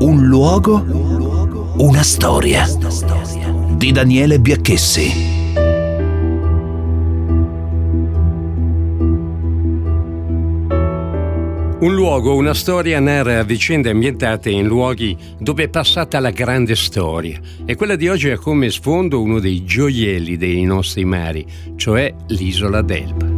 Un luogo, una storia. Di Daniele Biacchessi. Un luogo, una storia narra vicende ambientate in luoghi dove è passata la grande storia e quella di oggi ha come sfondo uno dei gioielli dei nostri mari, cioè l'isola d'Elba.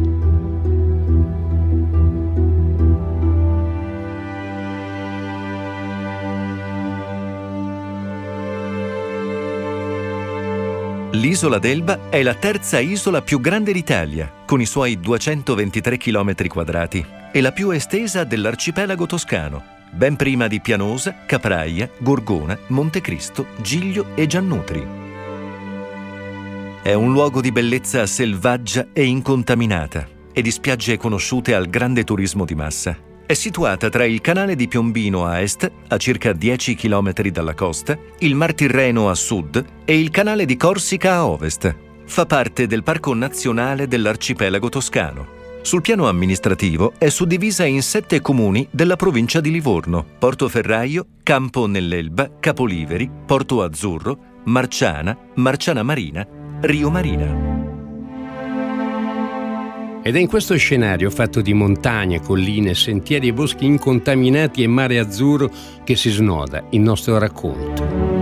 L'isola d'Elba è la terza isola più grande d'Italia, con i suoi 223 km quadrati, e la più estesa dell'arcipelago toscano, ben prima di Pianosa, Capraia, Gorgona, Montecristo, Giglio e Giannutri. È un luogo di bellezza selvaggia e incontaminata e di spiagge conosciute al grande turismo di massa. È situata tra il canale di Piombino a est, a circa 10 km dalla costa, il Mar Tirreno a sud e il canale di Corsica a ovest. Fa parte del Parco Nazionale dell'Arcipelago Toscano. Sul piano amministrativo è suddivisa in sette comuni della provincia di Livorno, Portoferraio, Campo nell'Elba, Capoliveri, Porto Azzurro, Marciana, Marciana Marina, Rio Marina. Ed è in questo scenario fatto di montagne, colline, sentieri e boschi incontaminati e mare azzurro che si snoda il nostro racconto.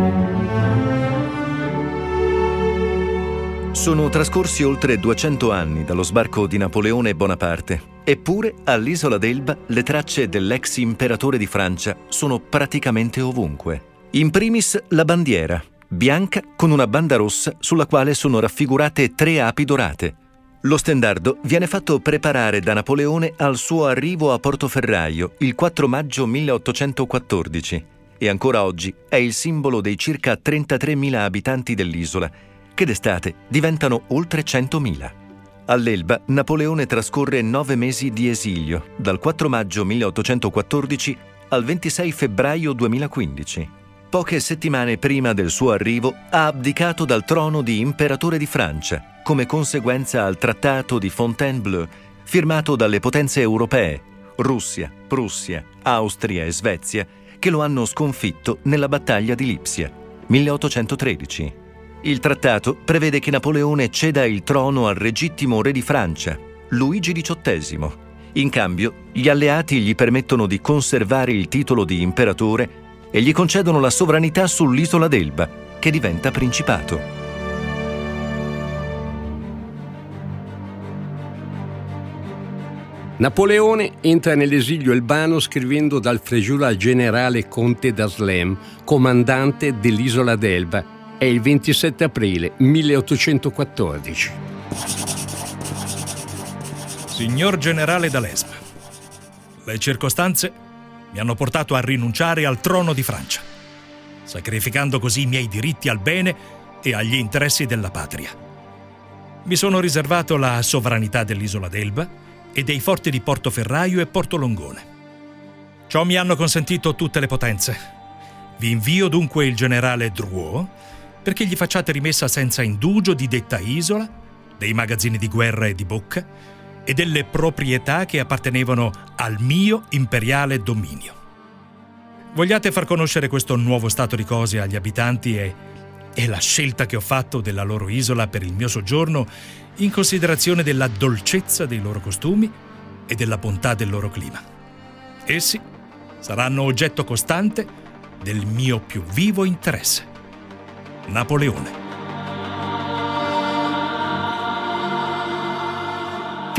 Sono trascorsi oltre 200 anni dallo sbarco di Napoleone Bonaparte, eppure all'isola d'Elba le tracce dell'ex imperatore di Francia sono praticamente ovunque. In primis la bandiera, bianca con una banda rossa sulla quale sono raffigurate tre api dorate, lo stendardo viene fatto preparare da Napoleone al suo arrivo a Portoferraio il 4 maggio 1814 e ancora oggi è il simbolo dei circa 33.000 abitanti dell'isola, che d'estate diventano oltre 100.000. All'Elba Napoleone trascorre nove mesi di esilio, dal 4 maggio 1814 al 26 febbraio 2015. Poche settimane prima del suo arrivo ha abdicato dal trono di imperatore di Francia come conseguenza al Trattato di Fontainebleau firmato dalle potenze europee, Russia, Prussia, Austria e Svezia, che lo hanno sconfitto nella battaglia di Lipsia, 1813. Il trattato prevede che Napoleone ceda il trono al legittimo re di Francia, Luigi XVIII. In cambio, gli alleati gli permettono di conservare il titolo di imperatore e gli concedono la sovranità sull'isola d'Elba, che diventa principato. Napoleone entra nell'esilio albano scrivendo dal Frejula al generale Conte d'Aslem, comandante dell'isola d'Elba. È il 27 aprile 1814. Signor generale d'Alespa, le circostanze mi hanno portato a rinunciare al trono di Francia, sacrificando così i miei diritti al bene e agli interessi della patria. Mi sono riservato la sovranità dell'isola d'Elba e dei forti di Portoferraio e Porto Longone. Ciò mi hanno consentito tutte le potenze. Vi invio dunque il generale Drouot perché gli facciate rimessa senza indugio di detta isola, dei magazzini di guerra e di bocca e delle proprietà che appartenevano al mio imperiale dominio. Vogliate far conoscere questo nuovo stato di cose agli abitanti e, e la scelta che ho fatto della loro isola per il mio soggiorno in considerazione della dolcezza dei loro costumi e della bontà del loro clima. Essi saranno oggetto costante del mio più vivo interesse. Napoleone.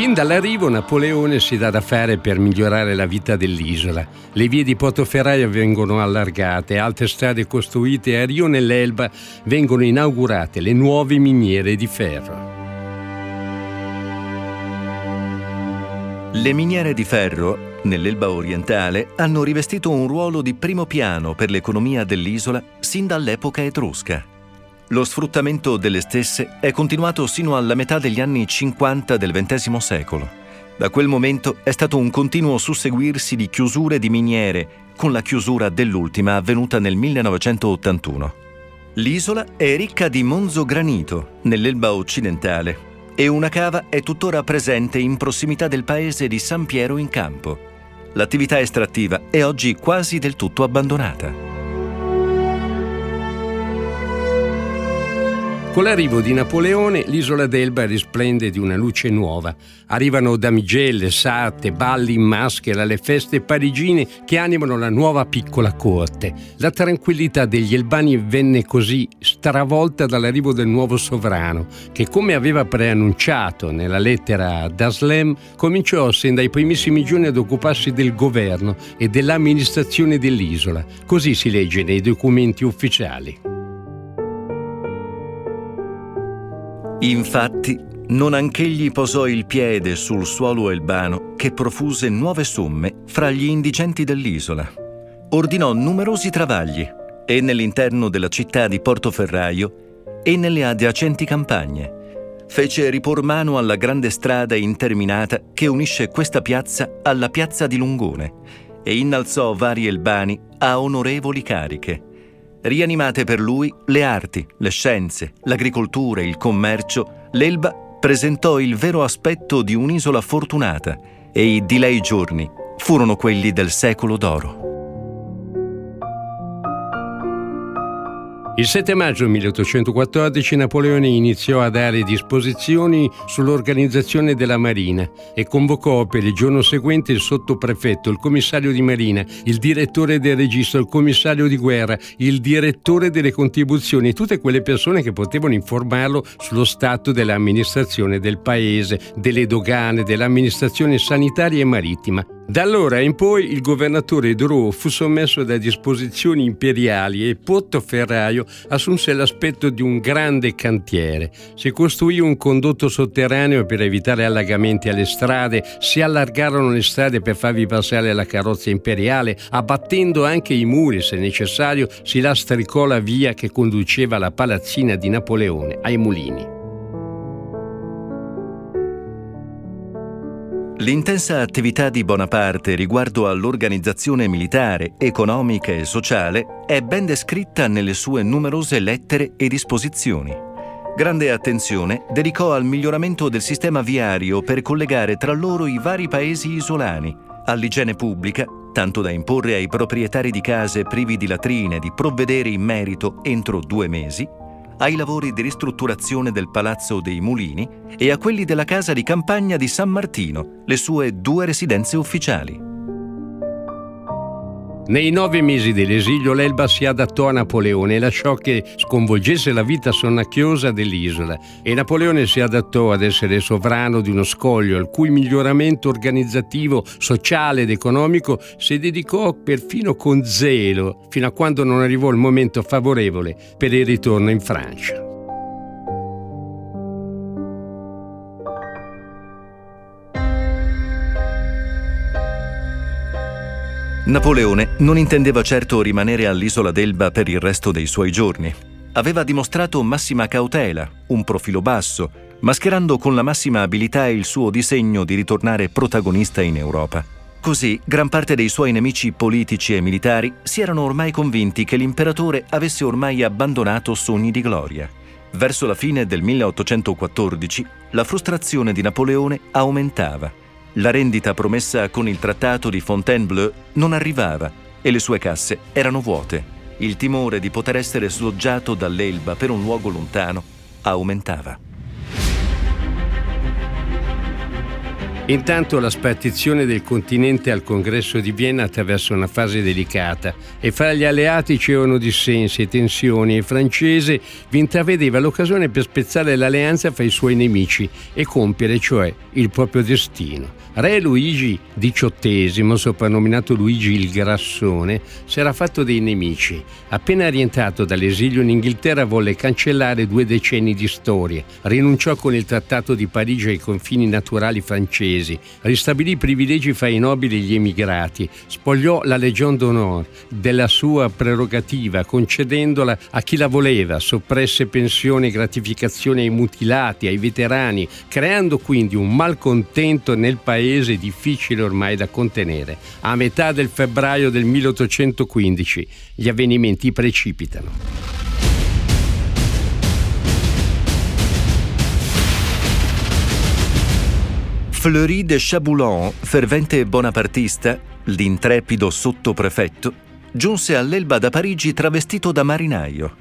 Fin dall'arrivo Napoleone si dà da fare per migliorare la vita dell'isola. Le vie di Portoferraio vengono allargate, altre strade costruite a Rio nell'Elba vengono inaugurate le nuove miniere di ferro. Le miniere di ferro, nell'Elba orientale, hanno rivestito un ruolo di primo piano per l'economia dell'isola sin dall'epoca etrusca. Lo sfruttamento delle stesse è continuato sino alla metà degli anni 50 del XX secolo. Da quel momento è stato un continuo susseguirsi di chiusure di miniere, con la chiusura dell'ultima avvenuta nel 1981. L'isola è ricca di monzo granito nell'Elba occidentale e una cava è tuttora presente in prossimità del paese di San Piero in Campo. L'attività estrattiva è oggi quasi del tutto abbandonata. Con l'arrivo di Napoleone l'isola d'Elba risplende di una luce nuova. Arrivano damigelle, sate, balli in maschera, le feste parigine che animano la nuova piccola corte. La tranquillità degli elbani venne così stravolta dall'arrivo del nuovo sovrano, che come aveva preannunciato nella lettera ad Aslem, cominciò sin dai primissimi giorni ad occuparsi del governo e dell'amministrazione dell'isola. Così si legge nei documenti ufficiali. Infatti, non anch'egli posò il piede sul suolo elbano che profuse nuove somme fra gli indigenti dell'isola. Ordinò numerosi travagli e nell'interno della città di Portoferraio e nelle adiacenti campagne. Fece ripor mano alla grande strada interminata che unisce questa piazza alla piazza di Lungone e innalzò vari elbani a onorevoli cariche Rianimate per lui le arti, le scienze, l'agricoltura, il commercio, l'Elba presentò il vero aspetto di un'isola fortunata e i di lei giorni furono quelli del secolo d'oro. Il 7 maggio 1814 Napoleone iniziò a dare disposizioni sull'organizzazione della Marina e convocò per il giorno seguente il sottoprefetto, il commissario di Marina, il direttore del registro, il commissario di guerra, il direttore delle contribuzioni, tutte quelle persone che potevano informarlo sullo stato dell'amministrazione del paese, delle dogane, dell'amministrazione sanitaria e marittima. Da allora in poi il governatore Drouot fu sommesso da disposizioni imperiali e Portoferraio assunse l'aspetto di un grande cantiere. Si costruì un condotto sotterraneo per evitare allagamenti alle strade, si allargarono le strade per farvi passare la carrozza imperiale, abbattendo anche i muri se necessario, si lastricò la via che conduceva alla palazzina di Napoleone, ai mulini. L'intensa attività di Bonaparte riguardo all'organizzazione militare, economica e sociale è ben descritta nelle sue numerose lettere e disposizioni. Grande attenzione dedicò al miglioramento del sistema viario per collegare tra loro i vari paesi isolani, all'igiene pubblica, tanto da imporre ai proprietari di case privi di latrine di provvedere in merito entro due mesi, ai lavori di ristrutturazione del Palazzo dei Mulini e a quelli della casa di campagna di San Martino, le sue due residenze ufficiali. Nei nove mesi dell'esilio l'Elba si adattò a Napoleone e lasciò che sconvolgesse la vita sonnacchiosa dell'isola e Napoleone si adattò ad essere sovrano di uno scoglio al cui miglioramento organizzativo, sociale ed economico si dedicò perfino con zelo fino a quando non arrivò il momento favorevole per il ritorno in Francia. Napoleone non intendeva certo rimanere all'isola d'Elba per il resto dei suoi giorni. Aveva dimostrato massima cautela, un profilo basso, mascherando con la massima abilità il suo disegno di ritornare protagonista in Europa. Così, gran parte dei suoi nemici politici e militari si erano ormai convinti che l'imperatore avesse ormai abbandonato sogni di gloria. Verso la fine del 1814, la frustrazione di Napoleone aumentava la rendita promessa con il trattato di Fontainebleau non arrivava e le sue casse erano vuote. Il timore di poter essere sloggiato dall'Elba per un luogo lontano aumentava. Intanto la spatizione del continente al congresso di Vienna attraversa una fase delicata e fra gli alleati c'erano dissensi e tensioni e il francese vi intravedeva l'occasione per spezzare l'alleanza fra i suoi nemici e compiere cioè il proprio destino. Re Luigi XVIII, soprannominato Luigi il Grassone, si era fatto dei nemici. Appena rientrato dall'esilio in Inghilterra volle cancellare due decenni di storie, rinunciò con il Trattato di Parigi ai confini naturali francesi, ristabilì privilegi fra i nobili e gli emigrati, spogliò la Legion d'Honneur della sua prerogativa concedendola a chi la voleva, soppresse pensioni e gratificazioni ai mutilati, ai veterani, creando quindi un malcontento nel paese difficile ormai da contenere. A metà del febbraio del 1815 gli avvenimenti precipitano. Fleury de Chaboulon, fervente bonapartista, l'intrepido sottoprefetto, giunse all'Elba da Parigi travestito da marinaio.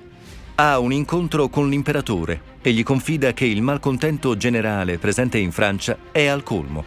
ha un incontro con l'imperatore e gli confida che il malcontento generale presente in Francia è al colmo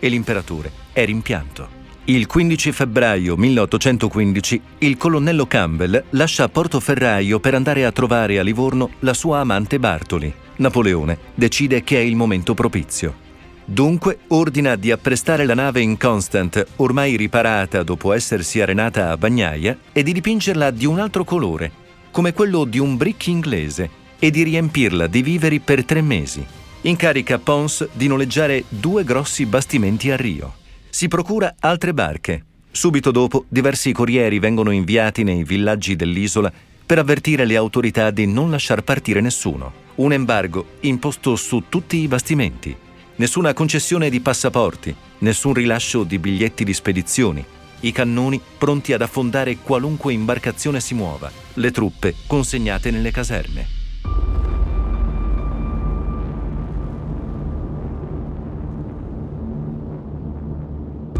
e l'imperatore è rimpianto. Il 15 febbraio 1815 il colonnello Campbell lascia Portoferraio per andare a trovare a Livorno la sua amante Bartoli. Napoleone decide che è il momento propizio. Dunque ordina di apprestare la nave in Constant, ormai riparata dopo essersi arenata a bagnaia, e di dipingerla di un altro colore, come quello di un brick inglese, e di riempirla di viveri per tre mesi. Incarica Pons di noleggiare due grossi bastimenti a Rio. Si procura altre barche. Subito dopo, diversi corrieri vengono inviati nei villaggi dell'isola per avvertire le autorità di non lasciar partire nessuno. Un embargo imposto su tutti i bastimenti nessuna concessione di passaporti, nessun rilascio di biglietti di spedizioni, i cannoni pronti ad affondare qualunque imbarcazione si muova, le truppe consegnate nelle caserme.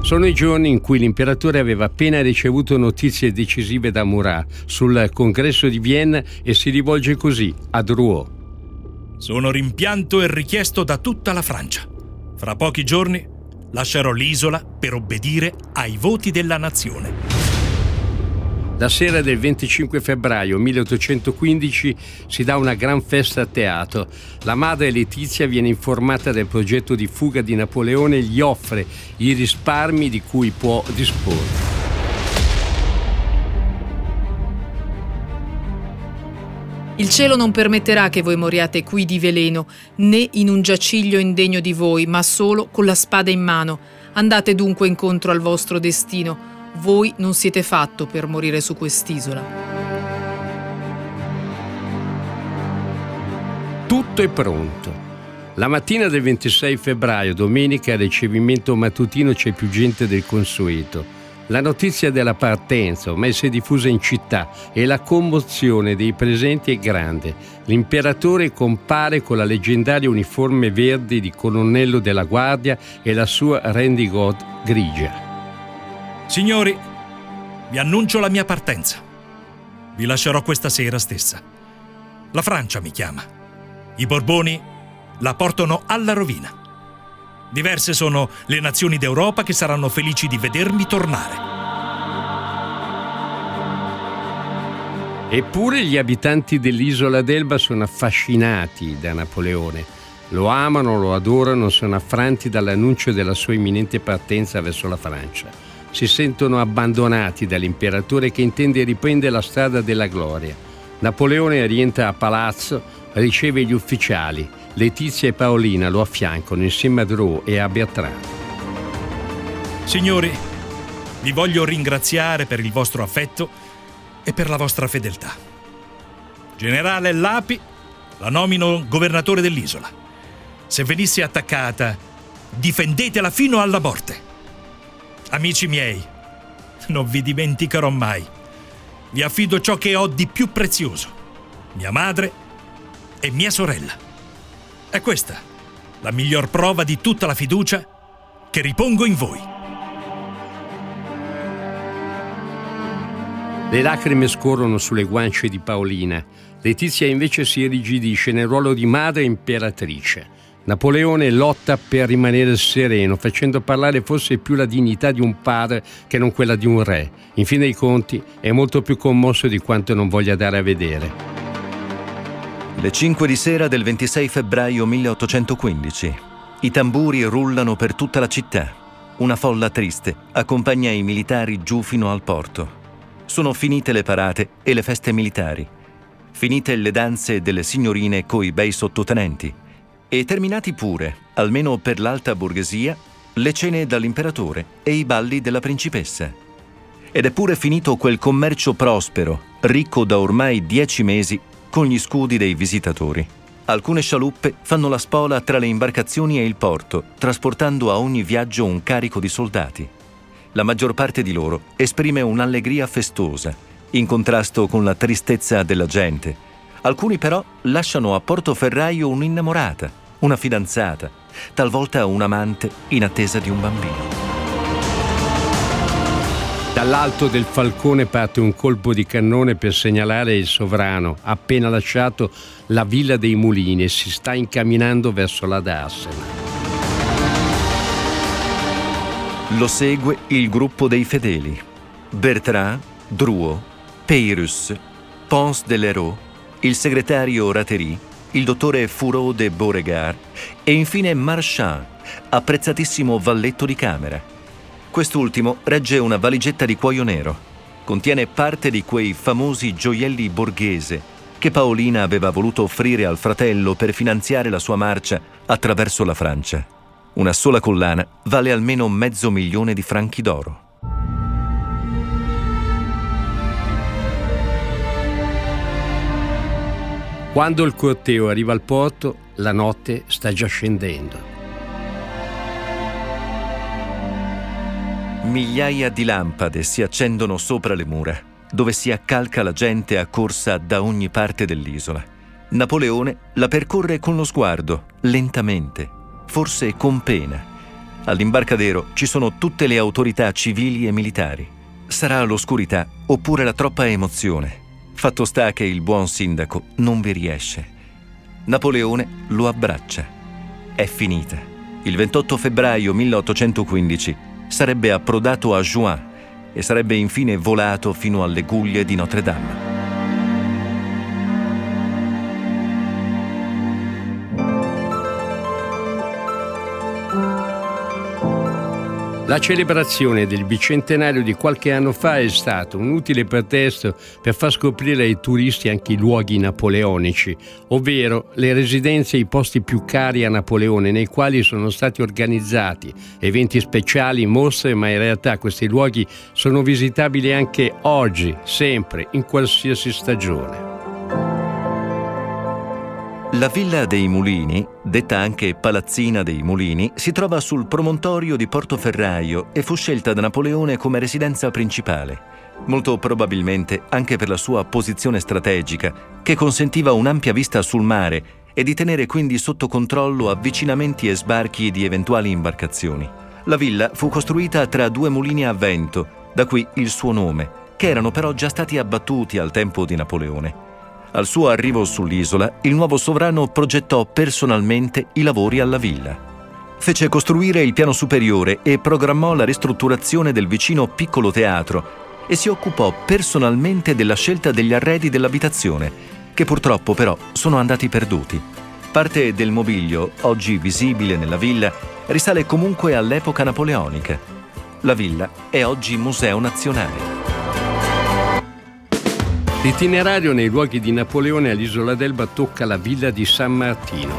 Sono i giorni in cui l'imperatore aveva appena ricevuto notizie decisive da Murat sul congresso di Vienna e si rivolge così a Drouot. Sono rimpianto e richiesto da tutta la Francia. Fra pochi giorni lascerò l'isola per obbedire ai voti della nazione. La sera del 25 febbraio 1815 si dà una gran festa a teatro. La madre Letizia viene informata del progetto di fuga di Napoleone e gli offre i risparmi di cui può disporre. Il cielo non permetterà che voi moriate qui di veleno, né in un giaciglio indegno di voi, ma solo con la spada in mano. Andate dunque incontro al vostro destino. Voi non siete fatto per morire su quest'isola. Tutto è pronto. La mattina del 26 febbraio, domenica, al ricevimento mattutino c'è più gente del consueto. La notizia della partenza ormai si è diffusa in città e la commozione dei presenti è grande. L'imperatore compare con la leggendaria uniforme verde di colonnello della guardia e la sua rendigot grigia. Signori, vi annuncio la mia partenza. Vi lascerò questa sera stessa. La Francia mi chiama. I Borboni la portano alla rovina. Diverse sono le nazioni d'Europa che saranno felici di vedermi tornare. Eppure gli abitanti dell'isola d'Elba sono affascinati da Napoleone. Lo amano, lo adorano, sono affranti dall'annuncio della sua imminente partenza verso la Francia. Si sentono abbandonati dall'imperatore che intende riprendere la strada della gloria. Napoleone rientra a palazzo, riceve gli ufficiali, Letizia e Paolina lo affiancano insieme a Drew e a Bertrand. Signori, vi voglio ringraziare per il vostro affetto e per la vostra fedeltà. Generale Lapi la nomino governatore dell'isola. Se venisse attaccata, difendetela fino alla morte. Amici miei, non vi dimenticherò mai. Vi affido ciò che ho di più prezioso, mia madre e mia sorella. È questa la miglior prova di tutta la fiducia che ripongo in voi. Le lacrime scorrono sulle guance di Paolina. Letizia invece si irrigidisce nel ruolo di madre imperatrice. Napoleone lotta per rimanere sereno, facendo parlare forse più la dignità di un padre che non quella di un re. In fin dei conti è molto più commosso di quanto non voglia dare a vedere. Le 5 di sera del 26 febbraio 1815. I tamburi rullano per tutta la città. Una folla triste accompagna i militari giù fino al porto. Sono finite le parate e le feste militari. Finite le danze delle signorine coi bei sottotenenti. E terminati pure, almeno per l'alta borghesia, le cene dall'imperatore e i balli della principessa. Ed è pure finito quel commercio prospero, ricco da ormai dieci mesi con gli scudi dei visitatori. Alcune scialuppe fanno la spola tra le imbarcazioni e il porto, trasportando a ogni viaggio un carico di soldati. La maggior parte di loro esprime un'allegria festosa, in contrasto con la tristezza della gente. Alcuni però lasciano a Portoferraio un'innamorata, una fidanzata, talvolta un amante in attesa di un bambino. Dall'alto del falcone parte un colpo di cannone per segnalare il sovrano, appena lasciato la villa dei mulini e si sta incamminando verso la Darsena. Lo segue il gruppo dei fedeli. Bertrand, Drouot, Peyrus, Pons de Leroux, il segretario Ratery, il dottore Fourreau de Beauregard e infine Marchand, apprezzatissimo valletto di camera. Quest'ultimo regge una valigetta di cuoio nero. Contiene parte di quei famosi gioielli borghese che Paolina aveva voluto offrire al fratello per finanziare la sua marcia attraverso la Francia. Una sola collana vale almeno mezzo milione di franchi d'oro. Quando il corteo arriva al porto, la notte sta già scendendo. Migliaia di lampade si accendono sopra le mura, dove si accalca la gente accorsa da ogni parte dell'isola. Napoleone la percorre con lo sguardo, lentamente, forse con pena. All'imbarcadero ci sono tutte le autorità civili e militari. Sarà l'oscurità oppure la troppa emozione. Fatto sta che il buon sindaco non vi riesce. Napoleone lo abbraccia. È finita. Il 28 febbraio 1815 sarebbe approdato a Juin e sarebbe infine volato fino alle guglie di Notre Dame. La celebrazione del bicentenario di qualche anno fa è stato un utile pretesto per far scoprire ai turisti anche i luoghi napoleonici, ovvero le residenze e i posti più cari a Napoleone, nei quali sono stati organizzati eventi speciali, mostre, ma in realtà questi luoghi sono visitabili anche oggi, sempre, in qualsiasi stagione. La villa dei Mulini, detta anche Palazzina dei Mulini, si trova sul promontorio di Portoferraio e fu scelta da Napoleone come residenza principale, molto probabilmente anche per la sua posizione strategica, che consentiva un'ampia vista sul mare e di tenere quindi sotto controllo avvicinamenti e sbarchi di eventuali imbarcazioni. La villa fu costruita tra due mulini a vento, da qui il suo nome, che erano però già stati abbattuti al tempo di Napoleone. Al suo arrivo sull'isola, il nuovo sovrano progettò personalmente i lavori alla villa. Fece costruire il piano superiore e programmò la ristrutturazione del vicino piccolo teatro e si occupò personalmente della scelta degli arredi dell'abitazione, che purtroppo però sono andati perduti. Parte del mobilio, oggi visibile nella villa, risale comunque all'epoca napoleonica. La villa è oggi museo nazionale. L'itinerario nei luoghi di Napoleone all'isola d'Elba tocca la villa di San Martino.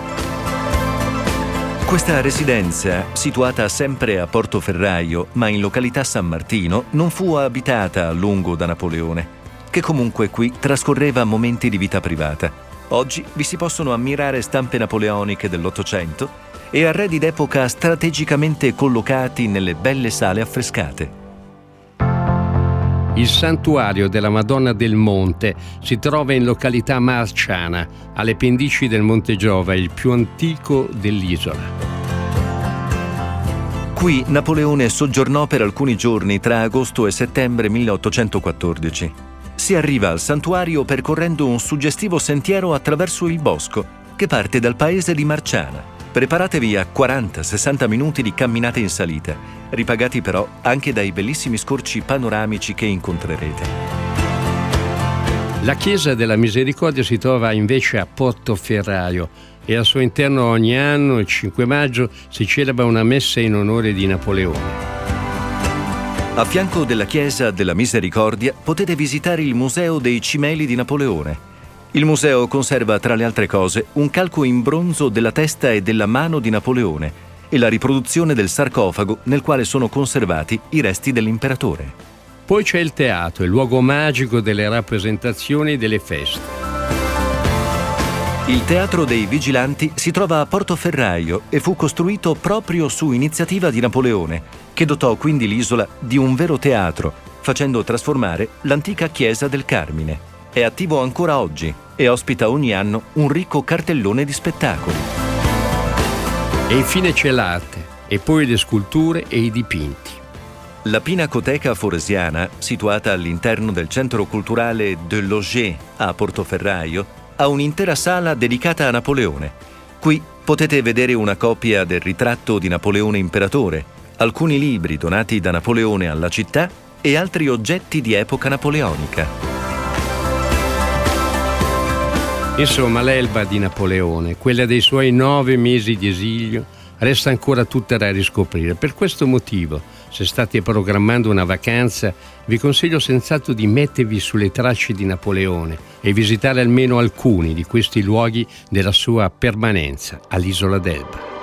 Questa residenza, situata sempre a Portoferraio, ma in località San Martino, non fu abitata a lungo da Napoleone, che comunque qui trascorreva momenti di vita privata. Oggi vi si possono ammirare stampe napoleoniche dell'Ottocento e arredi d'epoca strategicamente collocati nelle belle sale affrescate. Il santuario della Madonna del Monte si trova in località Marciana, alle pendici del Monte Giova, il più antico dell'isola. Qui Napoleone soggiornò per alcuni giorni tra agosto e settembre 1814. Si arriva al santuario percorrendo un suggestivo sentiero attraverso il bosco che parte dal paese di Marciana. Preparatevi a 40-60 minuti di camminata in salita ripagati però anche dai bellissimi scorci panoramici che incontrerete. La chiesa della Misericordia si trova invece a Portoferraio e al suo interno ogni anno, il 5 maggio, si celebra una messa in onore di Napoleone. A fianco della chiesa della Misericordia potete visitare il Museo dei Cimeli di Napoleone. Il museo conserva, tra le altre cose, un calco in bronzo della testa e della mano di Napoleone, e la riproduzione del sarcofago nel quale sono conservati i resti dell'imperatore. Poi c'è il teatro, il luogo magico delle rappresentazioni e delle feste. Il Teatro dei Vigilanti si trova a Portoferraio e fu costruito proprio su iniziativa di Napoleone, che dotò quindi l'isola di un vero teatro, facendo trasformare l'antica chiesa del Carmine. È attivo ancora oggi e ospita ogni anno un ricco cartellone di spettacoli. E infine c'è l'arte, e poi le sculture e i dipinti. La Pinacoteca Foresiana, situata all'interno del centro culturale de Loger a Portoferraio, ha un'intera sala dedicata a Napoleone. Qui potete vedere una copia del ritratto di Napoleone imperatore, alcuni libri donati da Napoleone alla città e altri oggetti di epoca napoleonica. Insomma, l'Elba di Napoleone, quella dei suoi nove mesi di esilio, resta ancora tutta da riscoprire. Per questo motivo, se state programmando una vacanza, vi consiglio senz'altro di mettervi sulle tracce di Napoleone e visitare almeno alcuni di questi luoghi della sua permanenza all'isola d'Elba.